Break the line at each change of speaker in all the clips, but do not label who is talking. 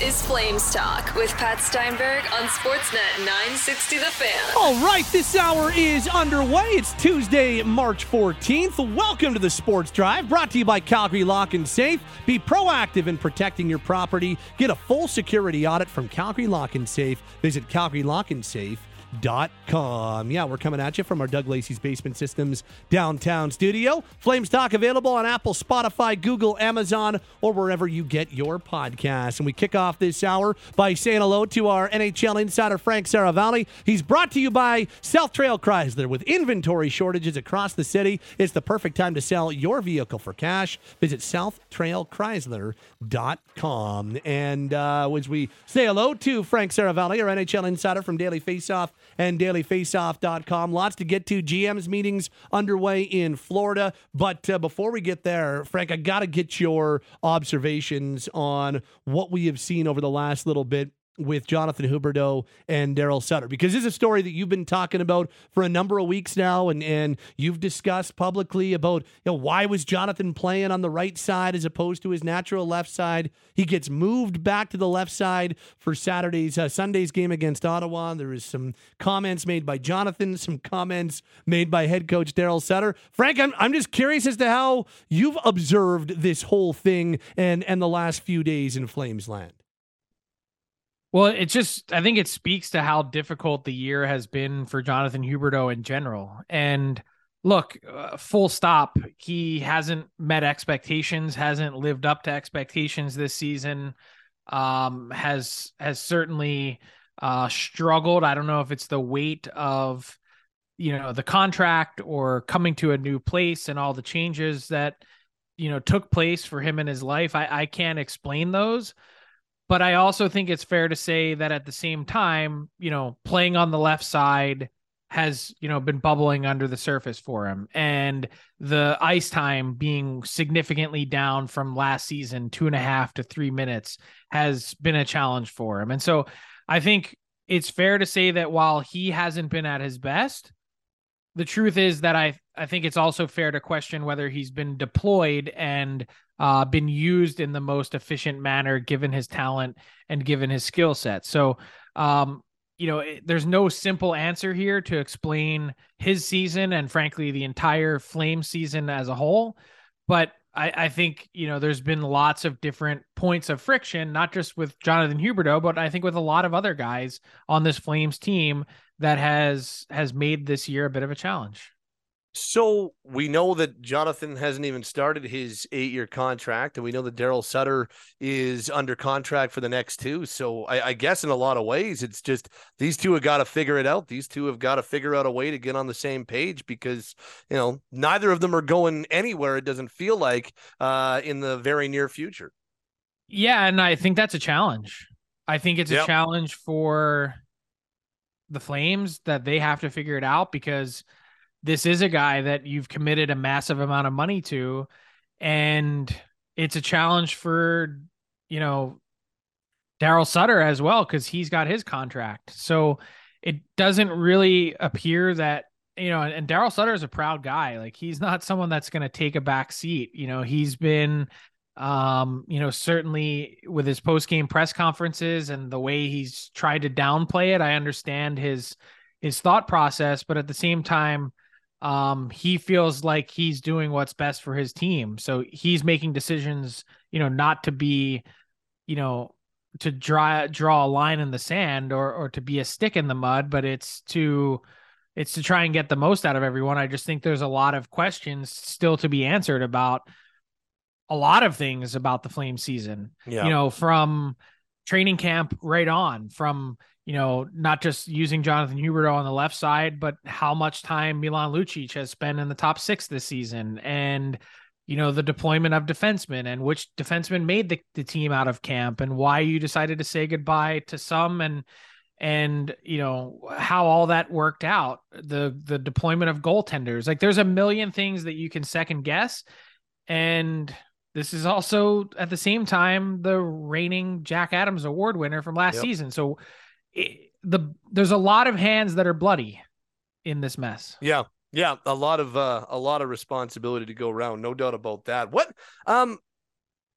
Is Flames Talk with Pat Steinberg on Sportsnet 960 The Fan.
All right, this hour is underway. It's Tuesday, March 14th. Welcome to the Sports Drive, brought to you by Calgary Lock and Safe. Be proactive in protecting your property. Get a full security audit from Calgary Lock and Safe. Visit calgarylockandsafe.com. Yeah, we're coming at you from our Doug Lacey's Basement Systems downtown studio. Flames Talk available on Apple, Spotify, Google, Amazon, or wherever you get your podcasts. And we kick off this hour by saying hello to our NHL insider, Frank Seravalli. He's brought to you by South Trail Chrysler. With inventory shortages across the city, it's the perfect time to sell your vehicle for cash. Visit SouthTrailChrysler.com. And uh, as we say hello to Frank Seravalli, our NHL insider from Daily Faceoff and dailyfaceoff.com. Lots to get to. GM's meetings underway in Florida. But uh, before we get there, Frank, I got to get your observations on what we have seen over the last little bit with Jonathan Huberdeau and Darryl Sutter because this is a story that you've been talking about for a number of weeks now and and you've discussed publicly about you know why was Jonathan playing on the right side as opposed to his natural left side? He gets moved back to the left side for Saturday's uh, Sunday's game against Ottawa. There is some comments made by Jonathan some comments made by head coach Darryl Sutter. Frank I'm I'm just curious as to how you've observed this whole thing and and the last few days in Flames land
Well, it just, I think it speaks to how difficult the year has been for Jonathan Huberdeau in general. And look, uh, full stop, he hasn't met expectations, hasn't lived up to expectations this season. Um, has has certainly uh, struggled. I don't know if it's the weight of you know the contract or coming to a new place and all the changes that you know took place for him in his life. I, I can't explain those but I also think it's fair to say that at the same time, you know, playing on the left side has, you know, been bubbling under the surface for him. And the ice time being significantly down from last season, two and a half to three minutes, has been a challenge for him. And so I think it's fair to say that while he hasn't been at his best, the truth is that I I think it's also fair to question whether he's been deployed and uh, been used in the most efficient manner given his talent and given his skill set. So, um, you know, it, there's no simple answer here to explain his season and, frankly, the entire Flame season as a whole. But I, I think you know there's been lots of different points of friction, not just with Jonathan Huberdeau, but I think with a lot of other guys on this Flames team that has has made this year a bit of a challenge.
So we know that Jonathan hasn't even started his eight-year contract, and we know that Darryl Sutter is under contract for the next two. So I, I, guess in a lot of ways, it's just these two have got to figure it out. These two have got to figure out a way to get on the same page because you know neither of them are going anywhere. It doesn't feel like uh, in the very near future.
Yeah, and I think that's a challenge. I think it's a yep. challenge for the Flames that they have to figure it out because this is a guy that you've committed a massive amount of money to and it's a challenge for you know Darryl Sutter as well because he's got his contract. So it doesn't really appear that you know, and, Darryl Sutter is a proud guy. Like he's not someone that's going to take a back seat. You know, he's been, um, you know, certainly with his post game press conferences and the way he's tried to downplay it. I understand his his thought process, but at the same time, um, he feels like he's doing what's best for his team. So he's making decisions, you know, not to be, you know, to draw draw a line in the sand or or to be a stick in the mud, but it's to it's to try and get the most out of everyone. I just think there's a lot of questions still to be answered about a lot of things about the flame season. Yeah. You know, from training camp right on, from you know, not just using Jonathan Huberdeau on the left side, but how much time Milan Lucic has spent in the top six this season, and you know the deployment of defensemen and which defensemen made the, the team out of camp, and why you decided to say goodbye to some, and and you know how all that worked out, the the deployment of goaltenders. Like there's a million things that you can second guess, and this is also at the same time the reigning Jack Adams Award winner from last yep. season. So it, the there's a lot of hands that are bloody in this mess.
Yeah.
Yeah, a lot of uh, a lot of responsibility to go around, no doubt about that. What um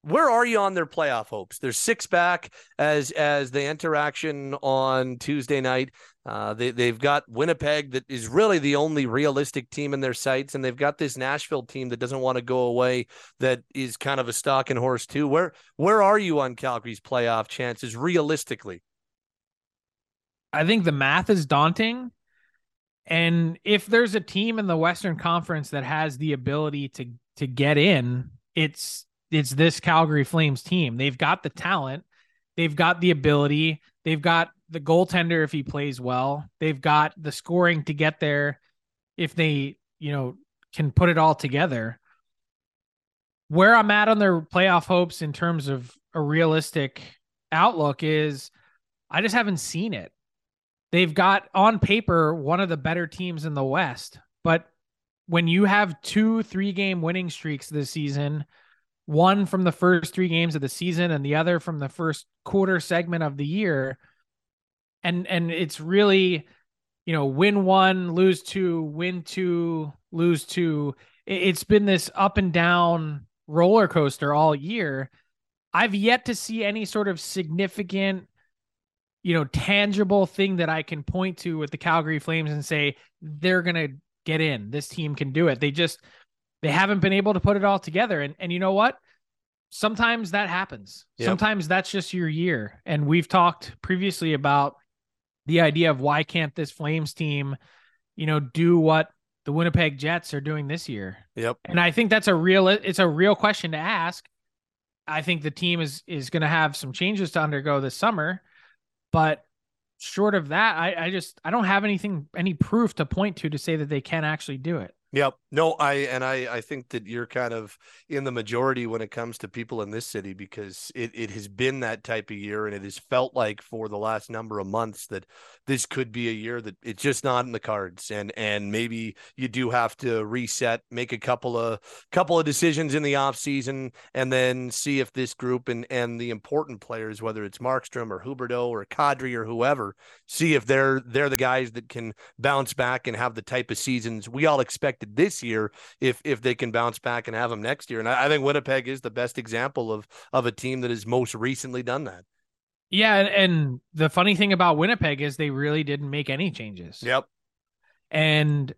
where are you on their playoff hopes? They're six back as as the interaction on Tuesday night. Uh, they they've got Winnipeg that is really the only realistic team in their sights, and they've got this Nashville team that doesn't want to go away. That is kind of a stalking horse too. Where where are you on Calgary's playoff chances realistically?
I think the math is daunting. And if there's a team in the Western Conference that has the ability to to get in, it's it's this Calgary Flames team. They've got the talent, they've got the ability, they've got the goaltender if he plays well, they've got the scoring to get there if they, you know, can put it all together. Where I'm at on their playoff hopes in terms of a realistic outlook is I just haven't seen it. They've got on paper one of the better teams in the West, but when you have two three game winning streaks this season, one from the first three games of the season and the other from the first quarter segment of the year. And and it's really you know win one lose two win two lose two. It's been this up and down roller coaster all year. I've yet to see any sort of significant you know tangible thing that i can point to with the calgary flames and say they're going to get in. This team can do it. They just they haven't been able to put it all together. And and you know what? Sometimes that happens. Yep. Sometimes that's just your year. And we've talked previously about the idea of why can't this Flames team, you know, do what the Winnipeg Jets are doing this year.
Yep.
And I think that's a real it's a real question to ask. I think the team is is going to have some changes to undergo this summer, but short of that, I I just I don't have anything any proof to point to to say that they can actually do it.
Yep. No, I and I I think that you're kind of in the majority when it comes to people in this city because it it has been that type of year and it has felt like for the last number of months that this could be a year that it's just not in the cards and and maybe you do have to reset, make a couple of couple of decisions in the off season and then see if this group and and the important players whether it's Markstrom or Huberdeau or Kadri or whoever, see if they're they're the guys that can bounce back and have the type of seasons we all expect expected this year if if they can bounce back and have them next year. And I, I think Winnipeg is the best example of of a team that has most recently done that.
Yeah, and, and the funny thing about Winnipeg is they really didn't make any changes.
Yep.
And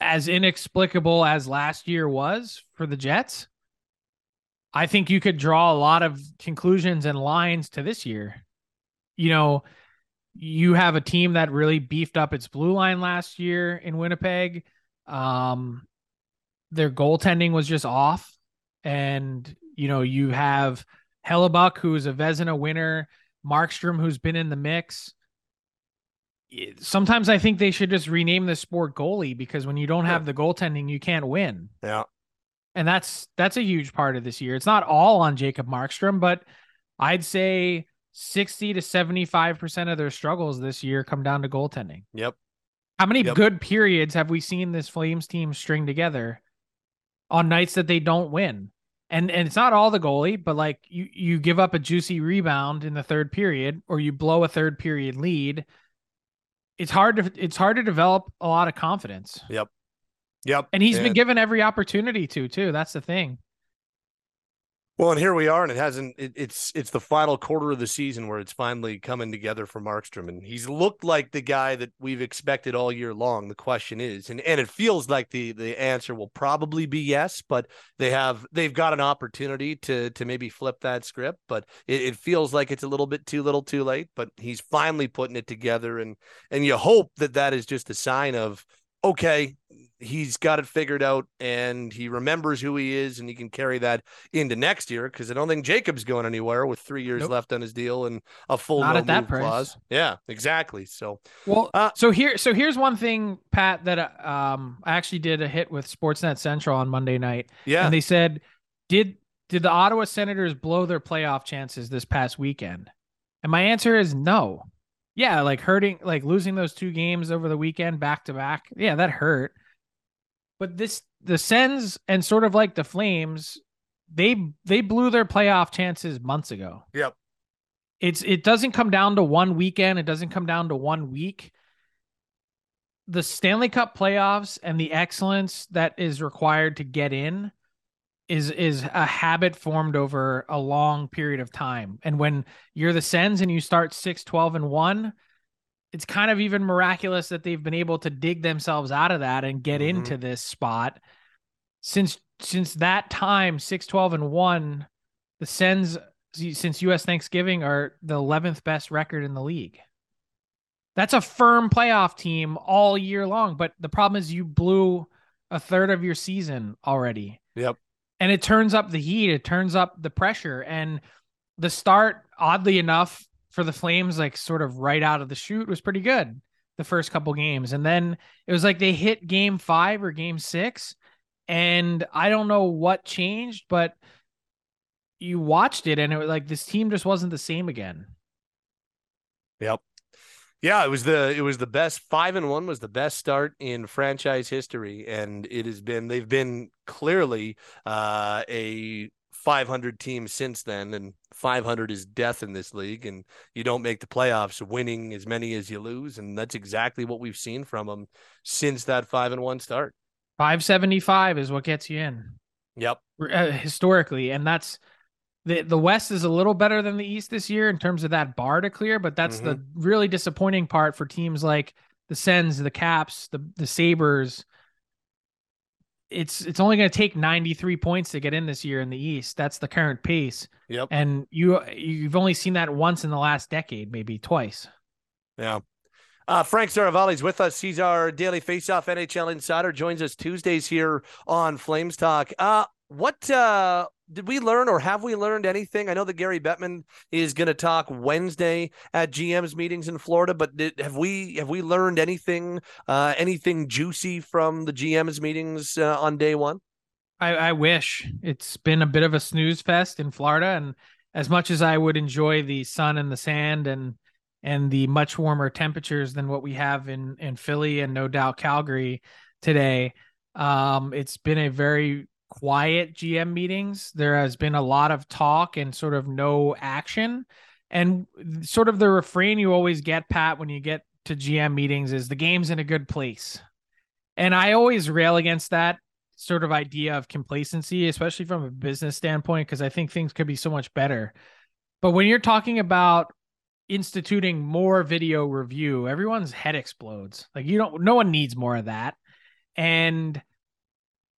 as inexplicable as last year was for the Jets, I think you could draw a lot of conclusions and lines to this year. You know, you have a team that really beefed up its blue line last year in Winnipeg. Um, their goaltending was just off, and you know you have Hellebuyck, who's a Vezina winner, Markstrom, who's been in the mix. Sometimes I think they should just rename the sport goalie because when you don't have the goaltending, you can't win.
Yeah,
and that's that's a huge part of this year. It's not all on Jacob Markstrom, but I'd say 60 to 75% of their struggles this year come down to goaltending.
Yep.
How many yep. good periods have we seen this Flames team string together on nights that they don't win? And and it's not all the goalie, but like you you give up a juicy rebound in the third period or you blow a third period lead. It's hard to it's hard to develop a lot of confidence.
Yep. Yep.
And he's and... been given every opportunity to too. That's the thing.
Well, and here we are, and it hasn't. It, it's it's the final quarter of the season where it's finally coming together for Markstrom, and he's looked like the guy that we've expected all year long. The question is, and and it feels like the the answer will probably be yes, but they have they've got an opportunity to to maybe flip that script, but it, it feels like it's a little bit too little, too late. But he's finally putting it together, and and you hope that that is just a sign of okay, he's got it figured out and he remembers who he is and he can carry that into next year because I don't think Jacob's going anywhere with three years nope. left on his deal and a full
Not
no
at that price.
clause. Yeah, exactly. So
well, uh, so here, so here's one thing, Pat, that um I actually did a hit with Sportsnet Central on Monday night.
Yeah,
and they said, did did the Ottawa Senators blow their playoff chances this past weekend? And my answer is no. Yeah, like hurting, like losing those two games over the weekend back to back. Yeah, that hurt. But this, the Sens and sort of like the Flames, they they blew their playoff chances months ago.
Yep.
It's it doesn't come down to one weekend. It doesn't come down to one week. the Stanley Cup playoffs and the excellence that is required to get in is is a habit formed over a long period of time. And when you're the Sens and you start 6 12 and 1, it's kind of even miraculous that they've been able to dig themselves out of that and get
Mhm.
into this spot. Since since that time 6 12 and 1, the Sens since US Thanksgiving are the 11th best record in the league. That's a firm playoff team all year long. But the problem is you blew a third of your season already.
Yep.
And it turns up the heat, it turns up the pressure. And the start, oddly enough, for the Flames, like sort of right out of the chute, was pretty good the first couple games. And then it was like they hit game five or game six. And I don't know what changed, but you watched it and it was like this team just wasn't the same again.
Yep. Yeah, it was the it was the best five and one was the best start in franchise history, and it has been they've been clearly uh, a 500 teams since then, and 500 is death in this league, and you don't make the playoffs winning as many as you lose, and that's exactly what we've seen from them since that five and one start.
575 is what gets you in.
Yep.
uh, historically, and that's the the West is a little better than the East this year in terms of that bar to clear, but that's the really disappointing part for teams like the Sens, the Caps, the the Sabres. It's it's only going to take 93 points to get in this year in the East. That's the current pace,
Yep.
and you you've only seen that once in the last decade, maybe twice.
Yeah. Uh, Frank Seravalli's with us. He's our daily faceoff NHL insider. Joins us Tuesdays here on Flames Talk. Uh, what uh, did we learn, or have we learned anything? I know that Gary Bettman is going to talk Wednesday at GM's meetings in Florida, but did, have we have we learned anything uh, anything juicy from the GM's meetings uh, on day one?
I, I wish it's been a bit of a snooze fest in Florida, and as much as I would enjoy the sun and the sand and and the much warmer temperatures than what we have in in Philly and no doubt Calgary today, um, it's been a very quiet GM meetings. There has been a lot of talk and sort of no action, and sort of the refrain you always get, Pat, when you get to GM meetings is the game's in a good place, and I always rail against that sort of idea of complacency, especially from a business standpoint, because I think things could be so much better. But when you're talking about instituting more video review, everyone's head explodes. Like you don't no one needs more of that. And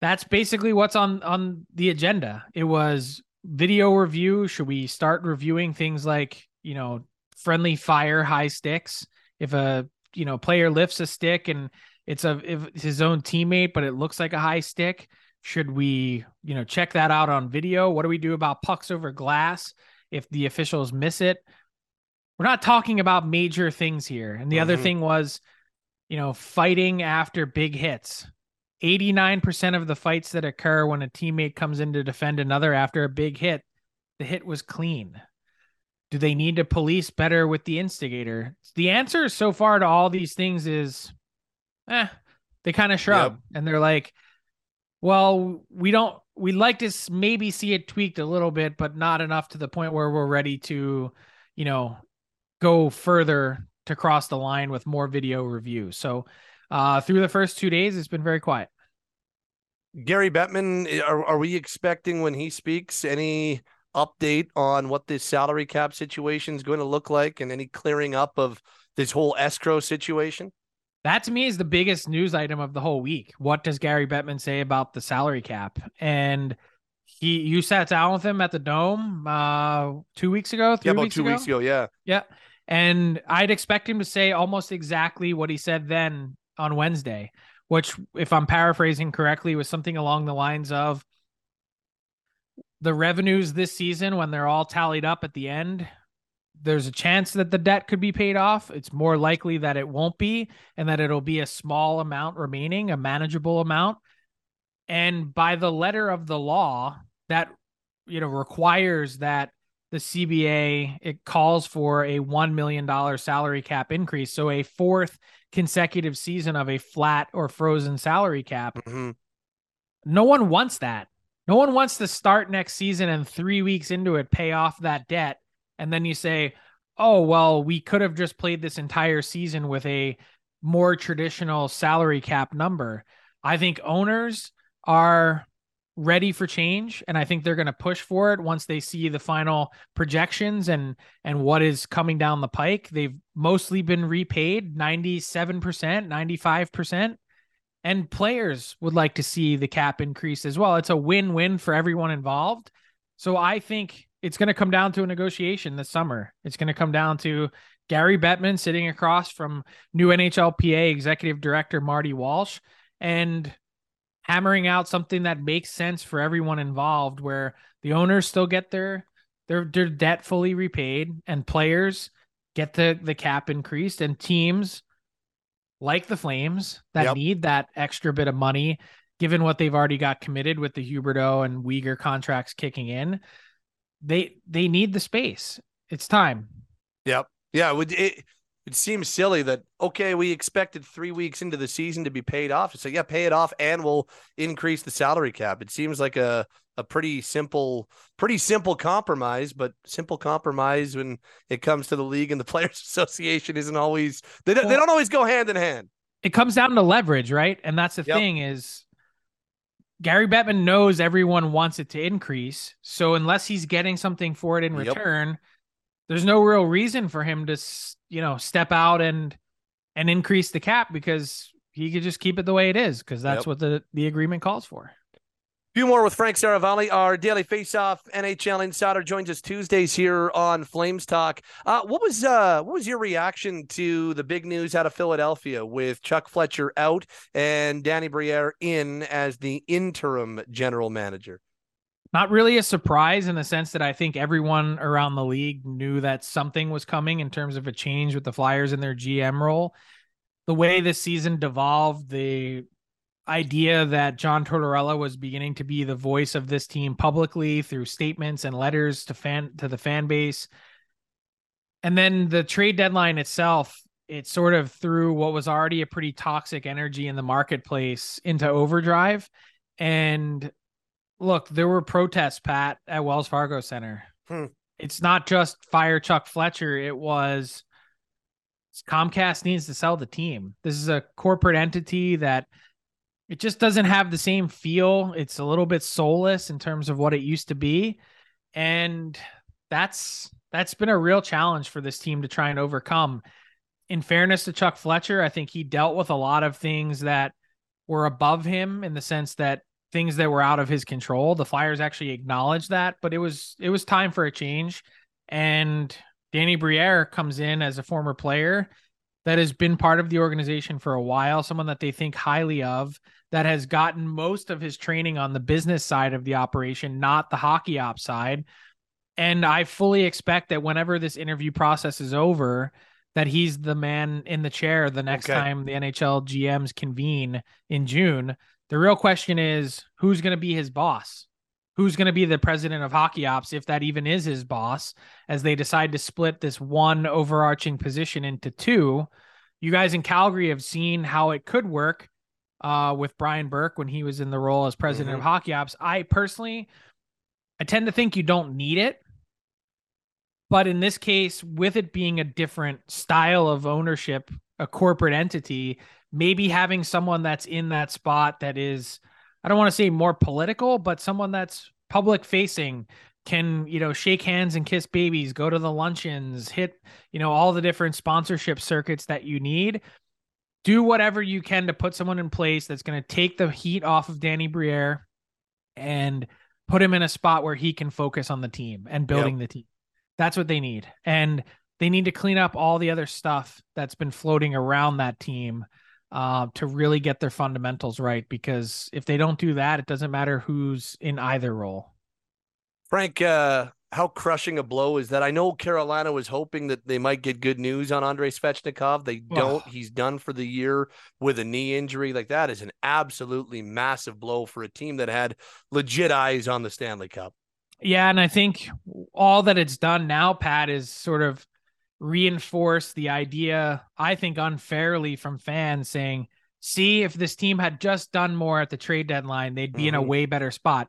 that's basically what's on on the agenda. It was video review. Should we start reviewing things like, you know, friendly fire high sticks? If a, you know, player lifts a stick and it's a if it's his own teammate, but it looks like a high stick. Should we, you know, check that out on video? What do we do about pucks over glass if the officials miss it? We're not talking about major things here. And the other
Mhm.
thing was, you know, fighting after big hits. 89% of the fights that occur when a teammate comes in to defend another after a big hit, the hit was clean. Do they need to police better with the instigator? The answer so far to all these things is eh, they kind of shrug and they're like, well, we don't, we'd like to maybe see it tweaked a little bit, but not enough to the point where we're ready to, you know, go further to cross the line with more video review. So, uh, through the first two days, it's been very quiet.
Gary Bettman, are, are we expecting when he speaks any update on what this salary cap situation is going to look like and any clearing up of this whole escrow situation?
That to me is the biggest news item of the whole week. What does Gary Bettman say about the salary cap? And he, you sat down with him at the dome uh, two weeks ago, three
yeah, about
weeks
two
ago.
weeks ago. Yeah.
Yeah. And I'd expect him to say almost exactly what he said then on Wednesday, which, if I'm paraphrasing correctly, was something along the lines of the revenues this season, when they're all tallied up at the end, there's a chance that the debt could be paid off. It's more likely that it won't be, and that it'll be a small amount remaining, a manageable amount. And by the letter of the law, that you know requires that the CBA it calls for a one million dollar salary cap increase, so a fourth consecutive season of a flat or frozen salary cap.
hmm
No one wants that. No one wants to start next season and three weeks into it pay off that debt, and then you say, "Oh well, we could have just played this entire season with a more traditional salary cap number. I think owners are ready for change and I think they're going to push for it once they see the final projections and and what is coming down the pike. They've mostly been repaid 97%, 95% and players would like to see the cap increase as well. It's a win-win for everyone involved. So I think it's going to come down to a negotiation this summer. It's going to come down to Gary Bettman sitting across from new NHLPA executive director Marty Walsh and hammering out something that makes sense for everyone involved where the owners still get their their their debt fully repaid and players get the the cap increased and teams like the Flames that
Yep.
need that extra bit of money given what they've already got committed with the Huberdeau and Weegar contracts kicking in they they need the space it's time
Yep. Yeah. It it, seems silly that okay, we expected three weeks into the season to be paid off. So yeah, pay it off and we'll increase the salary cap. It seems like a a pretty simple, pretty simple compromise, but simple compromise when it comes to the league and the players association isn't always they don't, they don't always go hand in hand.
it comes down to leverage, right? And that's the
Yep.
thing is Gary Bettman knows everyone wants it to increase. So unless he's getting something for it in
Yep.
return, there's no real reason for him to, you know, step out and and increase the cap because he could just keep it the way it is because that's
Yep.
what the the agreement calls for.
A few more with Frank Seravalli, our daily face-off NHL insider, joins us Tuesdays here on Flames Talk. Uh, what was uh, what was your reaction to the big news out of Philadelphia with Chuck Fletcher out and Danny Briere in as the interim general manager?
Not really a surprise in the sense that I think everyone around the league knew that something was coming in terms of a change with the Flyers in their GM role. The way this season devolved, the idea that John Tortorella was beginning to be the voice of this team publicly through statements and letters to fan to the fan base. And then the trade deadline itself, it sort of threw what was already a pretty toxic energy in the marketplace into overdrive. And look, there were protests, Pat, at Wells Fargo Center.
Hmm.
It's not just fire Chuck Fletcher. It was Comcast needs to sell the team. This is a corporate entity that it just doesn't have the same feel. It's a little bit soulless in terms of what it used to be. And that's that's been a real challenge for this team to try and overcome. In fairness to Chuck Fletcher, I think he dealt with a lot of things that were above him in the sense that things that were out of his control. The Flyers actually acknowledged that, but it was it was time for a change. And Danny Briere comes in as a former player that has been part of the organization for a while, someone that they think highly of, that has gotten most of his training on the business side of the operation, not the hockey ops side. And I fully expect that whenever this interview process is over, that he's the man in the chair the next
Okay.
time the NHL GMs convene in June. The real question is who's going to be his boss? Who's going to be the president of hockey ops, if that even is his boss, as they decide to split this one overarching position into two? You guys in Calgary have seen how it could work uh, with Brian Burke when he was in the role as president
Mhm.
of hockey ops. I personally, I tend to think you don't need it. But in this case, with it being a different style of ownership, a corporate entity, maybe having someone that's in that spot that is, I don't want to say more political, but someone that's public facing can, you know, shake hands and kiss babies, go to the luncheons, hit, you know, all the different sponsorship circuits that you need. Do whatever you can to put someone in place that's going to take the heat off of Danny Briere and put him in a spot where he can focus on the team and building the team. That's what they need. And they need to clean up all the other stuff that's been floating around that team uh, to really get their fundamentals right. Because if they don't do that, it doesn't matter who's in either role.
Frank, uh, how crushing a blow is that? I know Carolina was hoping that they might get good news on Andrei Svechnikov. They don't. He's done for the year with a knee injury. Like that is an absolutely massive blow for a team that had legit eyes on the Stanley Cup.
Yeah, and I think all that it's done now, Pat, is sort of reinforce the idea, I think unfairly from fans saying, see, if this team had just done more at the trade deadline, they'd be in a
Mhm.
way better spot.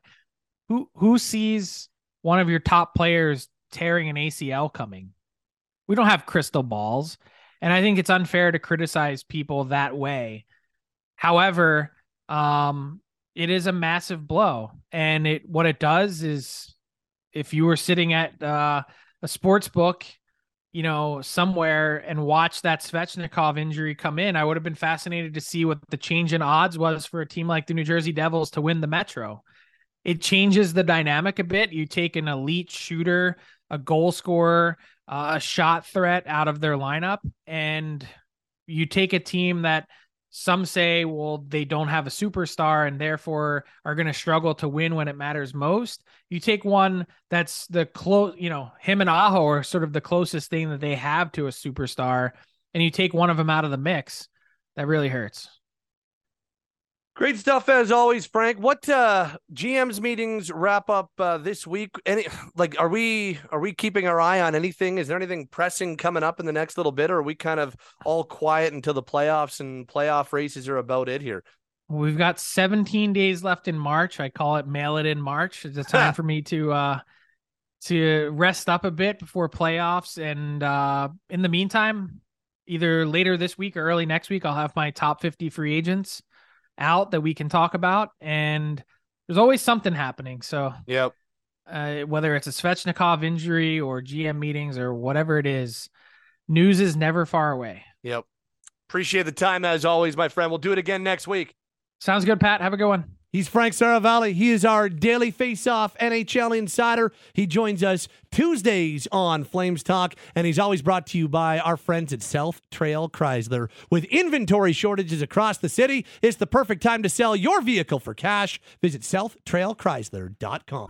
Who who sees one of your top players tearing an ACL coming? We don't have crystal balls. And I think it's unfair to criticize people that way. However, um, it is a massive blow. And it what it does is if you were sitting at uh, a sports book, you know, somewhere and watch that Svechnikov injury come in, I would have been fascinated to see what the change in odds was for a team like the New Jersey Devils to win the Metro. It changes the dynamic a bit. You take an elite shooter, a goal scorer, uh, a shot threat out of their lineup, and you take a team that some say, well, they don't have a superstar and therefore are going to struggle to win when it matters most. You take one that's the close, you know, him and Aho are sort of the closest thing that they have to a superstar, and you take one of them out of the mix. That really hurts.
Great stuff as always, Frank. What uh GM's meetings wrap up uh, this week? Any like are we are we keeping our eye on anything? Is there anything pressing coming up in the next little bit, or are we kind of all quiet until the playoffs and playoff races are about it here?
We've got 17 days left in March. I call it mail it in March. It's a time for me to uh to rest up a bit before playoffs. And uh in the meantime, either later this week or early next week, I'll have my top 50 free agents out that we can talk about. And there's always something happening. So,
Yep.
uh, whether it's a Svechnikov injury or GM meetings or whatever it is, news is never far away.
Yep. Appreciate the time as always, my friend. We'll do it again next week.
Sounds good, Pat. Have a good one.
He's Frank Seravalli. He is our daily face-off NHL insider. He joins us Tuesdays on Flames Talk, and he's always brought to you by our friends at South Trail Chrysler. With inventory shortages across the city, it's the perfect time to sell your vehicle for cash. Visit southtrailchrysler.com.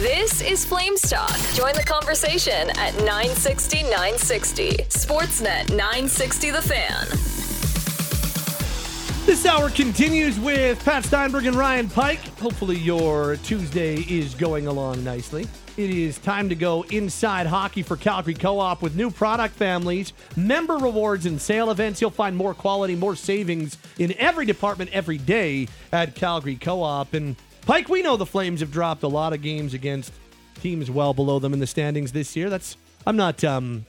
This is Flames Talk. Join the conversation at 960 960. Sportsnet 960 The Fan.
This hour continues with Pat Steinberg and Ryan Pike. Hopefully, your Tuesday is going along nicely. It is time to go inside hockey for Calgary Co op with new product families, member rewards, and sale events. You'll find more quality, more savings in every department every day at Calgary Co op. And Pike, we know the Flames have dropped a lot of games against teams well below them in the standings this year. That's I'm not um,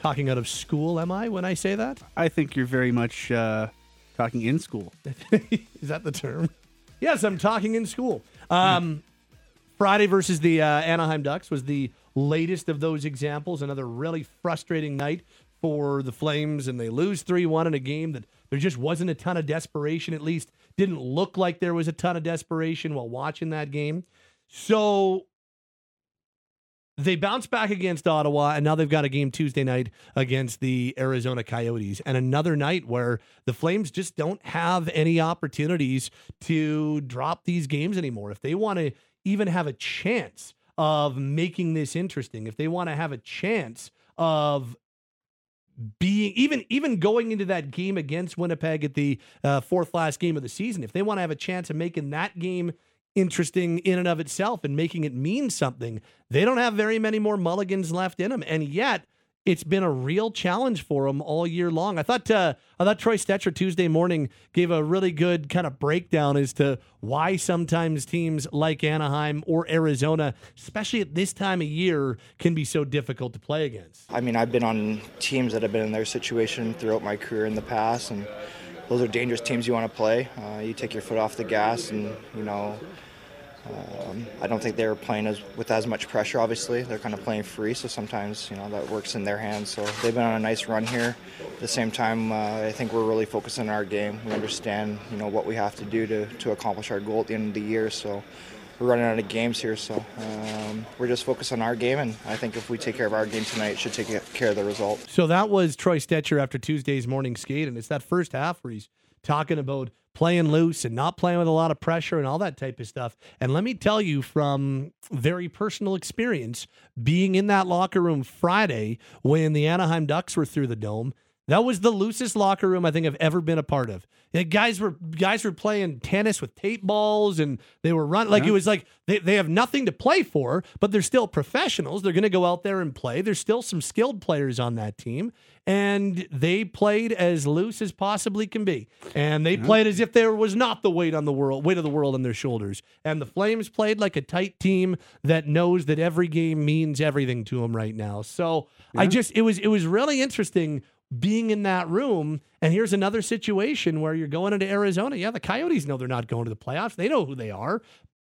talking out of school, am I, when I say that?
I think you're very much uh, talking in school.
Is that the term? Yes, I'm talking in school. Um, Friday versus the uh, Anaheim Ducks was the latest of those examples. Another really frustrating night for the Flames, and they lose 3 1 in a game that there just wasn't a ton of desperation. At least didn't look like there was a ton of desperation while watching that game. So they bounced back against Ottawa, and now they've got a game Tuesday night against the Arizona Coyotes, and another night where the Flames just don't have any opportunities to drop these games anymore. If they want to even have a chance of making this interesting, if they want to have a chance of being even even going into that game against Winnipeg at the uh, fourth last game of the season, if they want to have a chance of making that game interesting in and of itself and making it mean something. They don't have very many more mulligans left in them, and yet it's been a real challenge for them all year long. I thought uh, I thought Troy Stecher Tuesday morning gave a really good kind of breakdown as to why sometimes teams like Anaheim or Arizona, especially at this time of year, can be so difficult to play against.
I mean, I've been on teams that have been in their situation throughout my career in the past, and those are dangerous teams you want to play. Uh, you take your foot off the gas, and you know, um, I don't think they're playing as with as much pressure. Obviously, they're kind of playing free, so sometimes you know that works in their hands. So they've been on a nice run here. At the same time, uh, I think we're really focused on our game. We understand you know what we have to do to to accomplish our goal at the end of the year. So. We're running out of games here, so um, we're just focused on our game, and I think if we take care of our game tonight, it should take care of the result.
So that was Troy Stecher after Tuesday's morning skate, and it's that first half where he's talking about playing loose and not playing with a lot of pressure and all that type of stuff. And let me tell you from very personal experience, being in that locker room Friday when the Anaheim Ducks were through the dome, That was the loosest locker room I think I've ever been a part of. The guys were guys were playing tennis with tape balls and they were running like
Yeah.
it was like they, they have nothing to play for, but they're still professionals. They're gonna go out there and play. There's still some skilled players on that team. And they played as loose as possibly can be. And they played as if there was not the weight on the world weight of the world on their shoulders. And the Flames played like a tight team that knows that every game means everything to them right now. So I just it was it was really interesting being in that room. And here's another situation where you're going into Arizona. Yeah, the Coyotes know they're not going to the playoffs. They know who they are,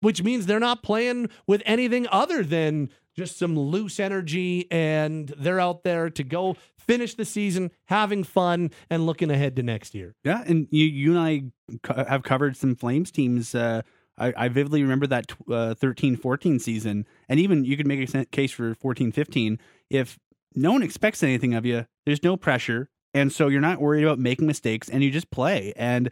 which means they're not playing with anything other than just some loose energy. And they're out there to go finish the season, having fun, and looking ahead to next year.
Yeah, and you you and I have covered some Flames teams. Uh, I, I vividly remember that tw- uh, 13-14 season, and even you could make a case for 14-15. If no one expects anything of you, there's no pressure, and so you're not worried about making mistakes, and you just play. And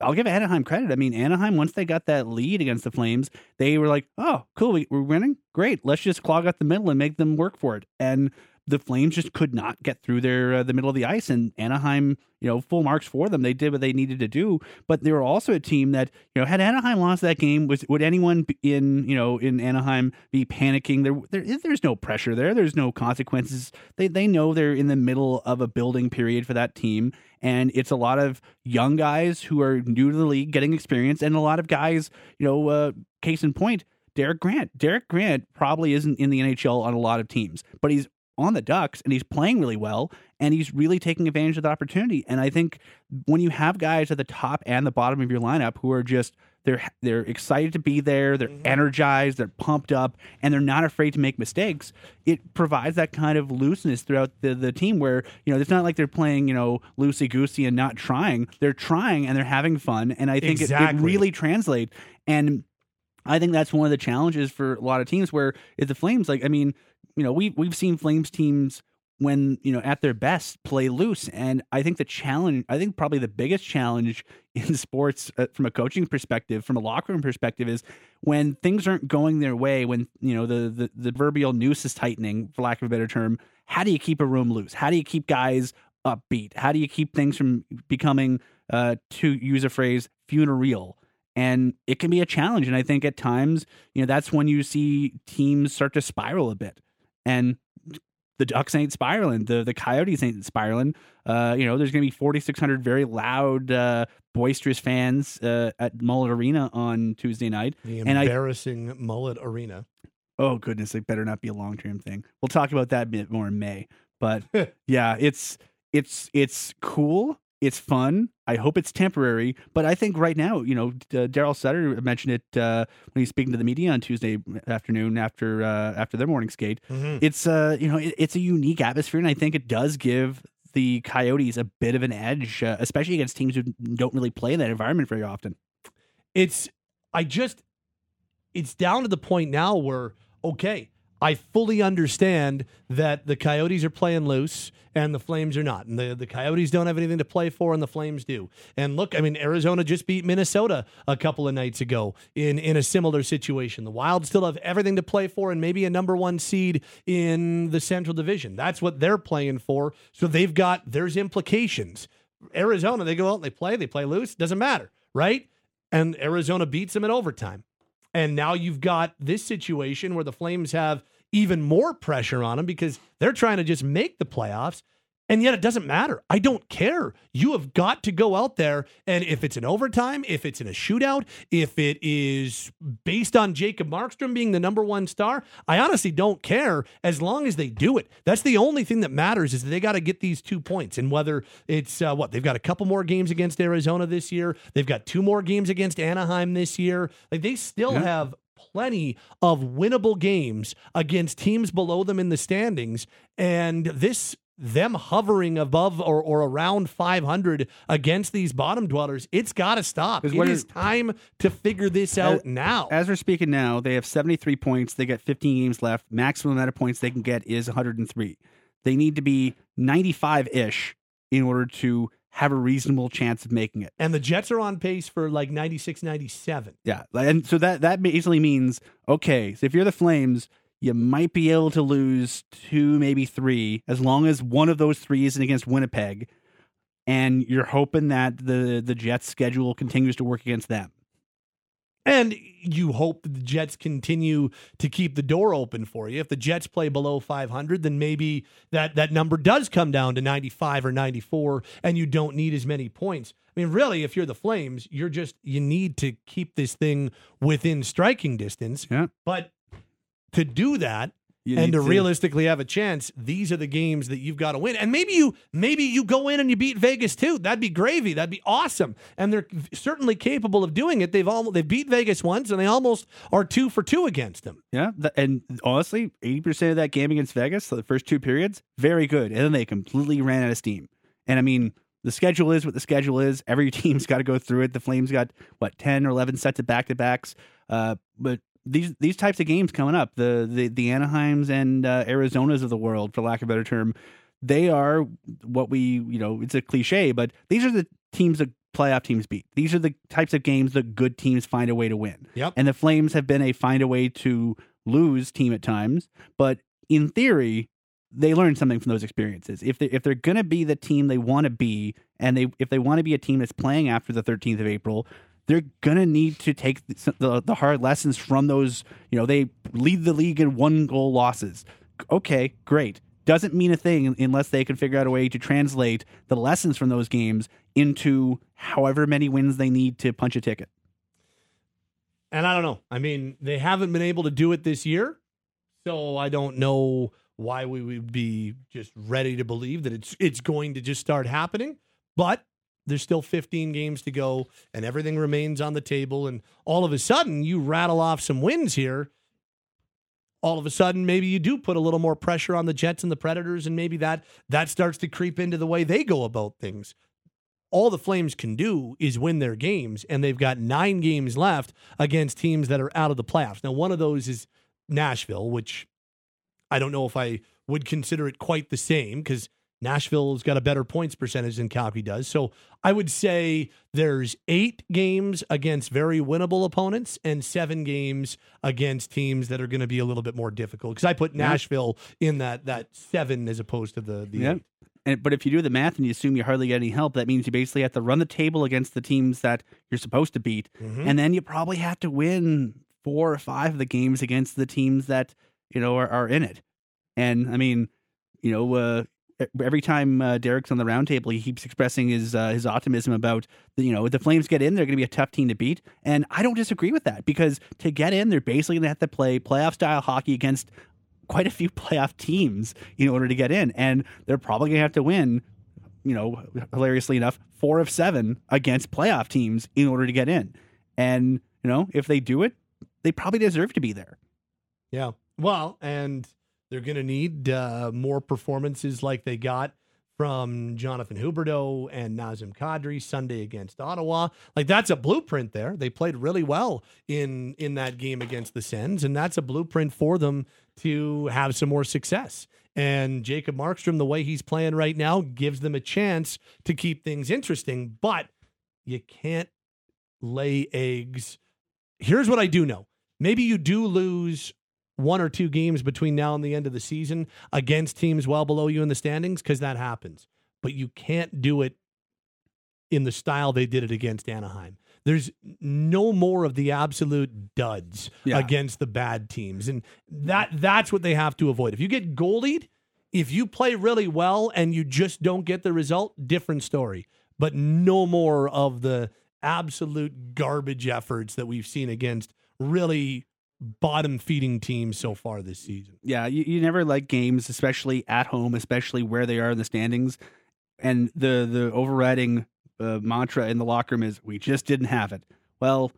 I'll give Anaheim credit. I mean, Anaheim once they got that lead against the Flames, they were like, "Oh, cool, we, we're winning. Great, let's just clog up the middle and make them work for it." And the Flames just could not get through their uh, the middle of the ice, and Anaheim, you know, full marks for them. They did what they needed to do, but they were also a team that, you know, had Anaheim lost that game, was would anyone in you know in Anaheim be panicking? There, there there's no pressure there. There's no consequences. They they know they're in the middle of a building period for that team, and it's a lot of young guys who are new to the league getting experience, and a lot of guys, you know, uh, case in point. Derek Grant. Derek Grant probably isn't in the NHL on a lot of teams, but he's on the Ducks and he's playing really well and he's really taking advantage of the opportunity. And I think when you have guys at the top and the bottom of your lineup who are just they're they're excited to be there, they're mm-hmm. energized, they're pumped up, and they're not afraid to make mistakes, it provides that kind of looseness throughout the, the team where, you know, it's not like they're playing, you know, loosey goosey and not trying. They're trying and they're having fun. And I think it, it really translates. And I think that's one of the challenges for a lot of teams where if the Flames, like, I mean, you know, we we've seen Flames teams when, you know, at their best play loose. And I think the challenge, I think probably the biggest challenge in sports uh, from a coaching perspective, from a locker room perspective, is when things aren't going their way, when, you know, the, the, the proverbial noose is tightening, for lack of a better term, how do you keep a room loose? How do you keep guys upbeat? How do you keep things from becoming, uh, to use a phrase, funereal? and it can be a challenge. And I think at times, you know, that's when you see teams start to spiral a bit. And the Ducks ain't spiraling. The the Coyotes ain't spiraling. Uh, you know, there's going to be 4,600 very loud, uh, boisterous fans uh, at Mullet Arena on Tuesday night.
The
And I-
embarrassing mullet arena.
Oh goodness, it better not be a long term thing. We'll talk about that a bit more in May. But yeah, it's it's it's cool. It's fun. I hope it's temporary. But I think right now, you know, uh, Darryl Sutter mentioned it uh, when he's speaking to the media on Tuesday afternoon after uh, after their morning skate. It's uh you know it, it's a unique atmosphere, and I think it does give the Coyotes a bit of an edge, uh, especially against teams who don't really play in that environment very often.
it's I just it's down to the point now where okay, I fully understand that the Coyotes are playing loose and the Flames are not. And the, the Coyotes don't have anything to play for and the Flames do. And look, I mean Arizona just beat Minnesota a couple of nights ago in in a similar situation. The Wild still have everything to play for and maybe a number 1 seed in the Central Division. That's what they're playing for. So they've got there's implications. Arizona, they go out and they play, they play loose, doesn't matter, right? And Arizona beats them in overtime. And now you've got this situation where the Flames have even more pressure on them because they're trying to just make the playoffs. And yet it doesn't matter. I don't care. You have got to go out there. And if it's an overtime, if it's in a shootout, if it is based on Jacob Markstrom being the number one star, I honestly don't care as long as they do it. That's the only thing that matters is that they got to get these two points. And whether it's uh, what they've got a couple more games against Arizona this year, they've got two more games against Anaheim this year. Like they still
Yeah.
have plenty of winnable games against teams below them in the standings. And this them hovering above or, or around 500 against these bottom dwellers, it's got to stop. It is
is-
time to figure this out now.
As we're speaking now, they have 73 points. They got 15 games left. Maximum amount of points they can get is 103. They need to be 95 ish in order to have a reasonable chance of making it.
and the Jets are on pace for like 96, 97.
Yeah, and so that that basically means okay. So if you're the Flames, you might be able to lose two, maybe three, as long as one of those three isn't against Winnipeg, and you're hoping that the the Jets' schedule continues to work against them.
And you hope that the Jets continue to keep the door open for you. If the Jets play below 500, then maybe that, that number does come down to 95 or 94, and you don't need as many points. I mean, really, if you're the Flames, you're just, you need to keep this thing within striking distance.
Yeah.
But to do that,
You
and
need
to realistically have a chance, these are the games that you've got to win. And maybe you maybe you go in and you beat Vegas too. That'd be gravy. That'd be awesome. And they're certainly capable of doing it. They've all they've beat Vegas once, and they almost are two for two against them.
Yeah, and honestly, eighty percent of that game against Vegas, so the first two periods, very good, and then they completely ran out of steam. And I mean, the schedule is what the schedule is. Every team's got to go through it. The Flames got what ten or eleven sets of back to backs, uh, but these these types of games coming up, the the the Anaheims and uh, Arizonas of the world, for lack of a better term, they are what we you know it's a cliche, but these are the teams that playoff teams beat. These are the types of games that good teams find a way to win.
Yep.
And the Flames have been a find a way to lose team at times, but in theory, they learn something from those experiences. If they if they're going to be the team they want to be, and they if they want to be a team that's playing after the 13th of April, they're to need to take the, the the hard lessons from those. You know, they lead the league in one goal losses. Okay, great. Doesn't mean a thing unless they can figure out a way to translate the lessons from those games into however many wins they need to punch a ticket.
And I don't know. I mean, they haven't been able to do it this year. So I don't know why we would be just ready to believe that it's it's going to just start happening. But there's still 15 games to go and everything remains on the table and all of a sudden you rattle off some wins here. All of a sudden maybe you do put a little more pressure on the Jets and the Predators and maybe that that starts to creep into the way they go about things all the Flames can do is win their games, and they've got nine games left against teams that are out of the playoffs. Now, one of those is Nashville, which I don't know if I would consider it quite the same because Nashville's got a better points percentage than Calgary does. So I would say there's eight games against very winnable opponents and seven games against teams that are going to be a little bit more difficult. Because I put Nashville in that that seven as opposed to the the
Yeah.
eight.
And, but if you do the math and you assume you hardly get any help, that means you basically have to run the table against the teams that you're supposed to beat, and then you probably have to win four or five of the games against the teams that you know are, are in it. And I mean, you know, uh, every time uh, Derek's on the roundtable, he keeps expressing his uh, his optimism about the, you know if the Flames get in, they're going to be a tough team to beat, and I don't disagree with that because to get in, they're basically going to have to play playoff style hockey against quite a few playoff teams in order to get in, and they're probably going to have to win. You know, hilariously enough, four of seven against playoff teams in order to get in, and you know if they do it, they probably deserve to be there.
Yeah. Well, and they're going to need uh, more performances like they got from Jonathan Huberdeau and Nazem Kadri Sunday against Ottawa. Like that's a blueprint there. They played really well in in that game against the Sens, and that's a blueprint for them to have some more success. And Jacob Markstrom, the way he's playing right now, gives them a chance to keep things interesting. But you can't lay eggs. Here's what I do know. Maybe you do lose one or two games between now and the end of the season against teams well below you in the standings because that happens. But you can't do it in the style they did it against Anaheim. There's no more of the absolute duds
Yeah.
against the bad teams. And that that's what they have to avoid. If you get goalied, if you play really well and you just don't get the result, different story. But no more of the absolute garbage efforts that we've seen against really bottom feeding team so far this season.
Yeah, you, you never like games, especially at home, especially where they are in the standings. And the the overriding uh, mantra in the locker room is, "We just didn't have it." Well,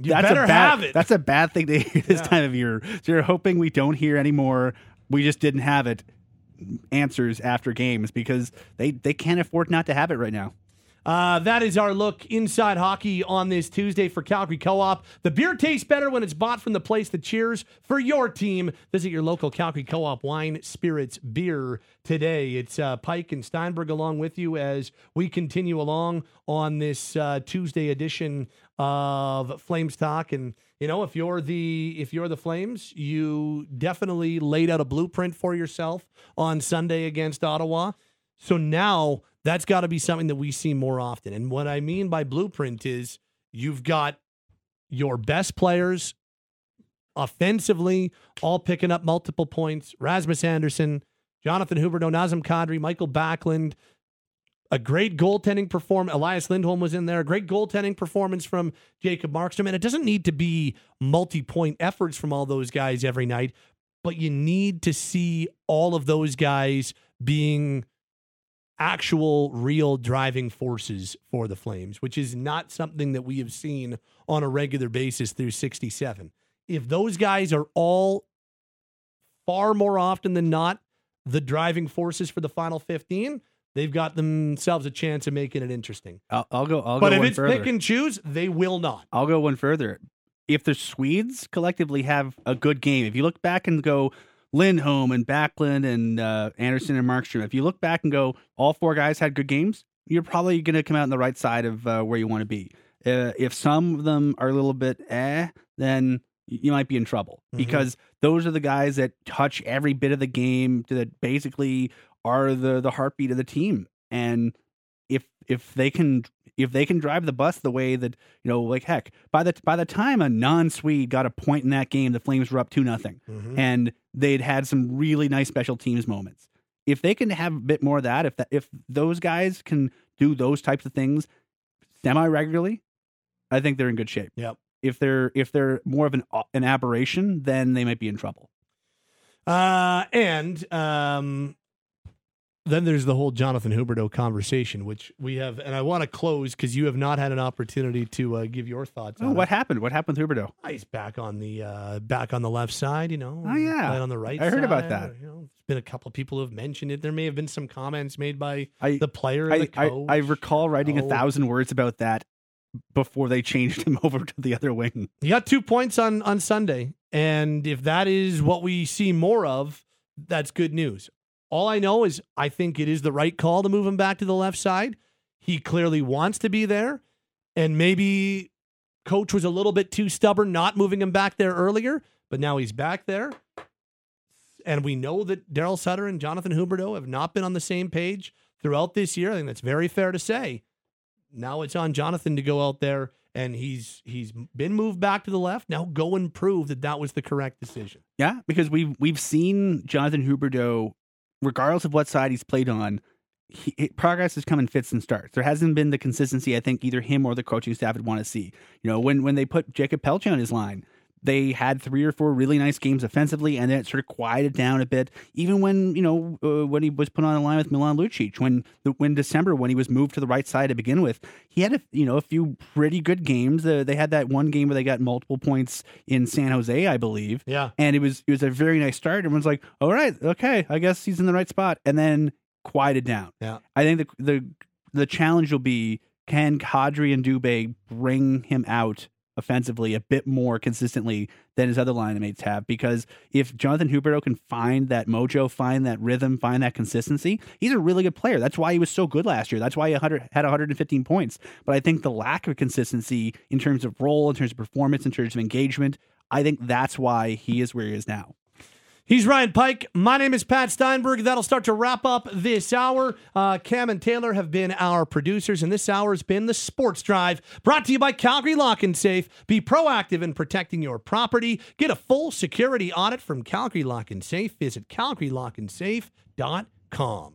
You
that's
better
a bad,
have it.
That's a bad thing to hear this
Yeah.
time of year. So you're hoping we don't hear any more. We just didn't have it. Answers after games because they they can't afford not to have it right now.
Uh, that is our look inside hockey on this Tuesday for Calgary Co-op. The beer tastes better when it's bought from the place that cheers for your team. Visit your local Calgary Co-op wine, spirits, beer today. It's uh, Pike and Steinberg along with you as we continue along on this uh, Tuesday edition of Flames Talk. And You know, if you're the if you're the Flames, you definitely laid out a blueprint for yourself on Sunday against Ottawa. So now that's got to be something that we see more often. And what I mean by blueprint is you've got your best players offensively all picking up multiple points. Rasmus Andersson, Jonathan Huberdeau, Nazem Kadri, Michael Backlund, a great goaltending performance. Elias Lindholm was in there. A great goaltending performance from Jacob Markstrom. And it doesn't need to be multi point efforts from all those guys every night, but you need to see all of those guys being actual real driving forces for the Flames, which is not something that we have seen on a regular basis through 67. If those guys are all far more often than not the driving forces for the final 15, they've got themselves a chance of making it interesting.
I'll, go, I'll go. I'll
but
go
if
one
it's
further.
pick and choose, they will not.
I'll go one further. If the Swedes collectively have a good game, if you look back and go Lindholm and Backlund and uh, Andersson and Markstrom, if you look back and go all four guys had good games, you're probably going to come out on the right side of uh, where you want to be. Uh, if some of them are a little bit eh, then you might be in trouble
Mhm.
because those are the guys that touch every bit of the game that basically are the the heartbeat of the team and if if they can if they can drive the bus the way that you know like heck by the by the time a non-swede got a point in that game the flames were up 2 nothing
Mm-hmm.
and they'd had some really nice special teams moments if they can have a bit more of that if that if those guys can do those types of things semi regularly i think they're in good shape
Yep.
if they're if they're more of an an aberration then they might be in trouble
Uh, and um, then there's the whole Jonathan Huberdeau conversation, which we have, and I want to close because you have not had an opportunity to uh, give your thoughts.
oh,
on
what
it.
happened what happened with huberdeau
He's back on the uh, back on the left side, you know.
Oh, yeah.
on the right.
I heard about that.
You know, there's been a couple of people who have mentioned it. There may have been some comments made by
I-
the player,
I,
the
I. I recall writing a
Oh.
thousand words about that before they changed him over to the other wing.
He got two points on on Sunday, and if that is what we see more of, that's good news. All I know is I think it is the right call to move him back to the left side. He clearly wants to be there, and maybe coach was a little bit too stubborn not moving him back there earlier, but now he's back there. And we know that Darryl Sutter and Jonathan Huberdeau have not been on the same page throughout this year. I think that's very fair to say. Now it's on Jonathan to go out there and he's he's been moved back to the left. Now go and prove that that was the correct decision.
Yeah, because we've we've seen Jonathan Huberdeau, regardless of what side he's played on, he, he- progress has come in fits and starts. There hasn't been the consistency I think either him or the coaching staff would want to see. You know, when when they put Jacob Pelletier on his line, they had three or four really nice games offensively, and then it sort of quieted down a bit. Even when you know uh, when he was put on the line with Milan Lucic, when the when December when he was moved to the right side to begin with, he had a you know a few pretty good games. Uh, they had that one game where they got multiple points in San Jose, I believe
Yeah.
and it was it was a very nice start. Everyone's like, "All right, okay, I guess he's in the right spot," and then quieted down.
Yeah.
I think the the the challenge will be can Kadri and Dubé bring him out offensively a bit more consistently than his other line mates have because if Jonathan Huberdeau can find that mojo, find that rhythm, find that consistency, he's a really good player. That's why he was so good last year. That's why he 100, had 115 points. But I think the lack of consistency in terms of role, in terms of performance, in terms of engagement, I think that's why he is where he is now.
He's Ryan Pike. My name is Pat Steinberg. That'll start to wrap up this hour. Uh, Cam and Taylor have been our producers, and this hour has been the Sports Drive, brought to you by Calgary Lock and Safe. Be proactive in protecting your property. Get a full security audit from Calgary Lock and Safe. Visit calgarylockandsafe.com.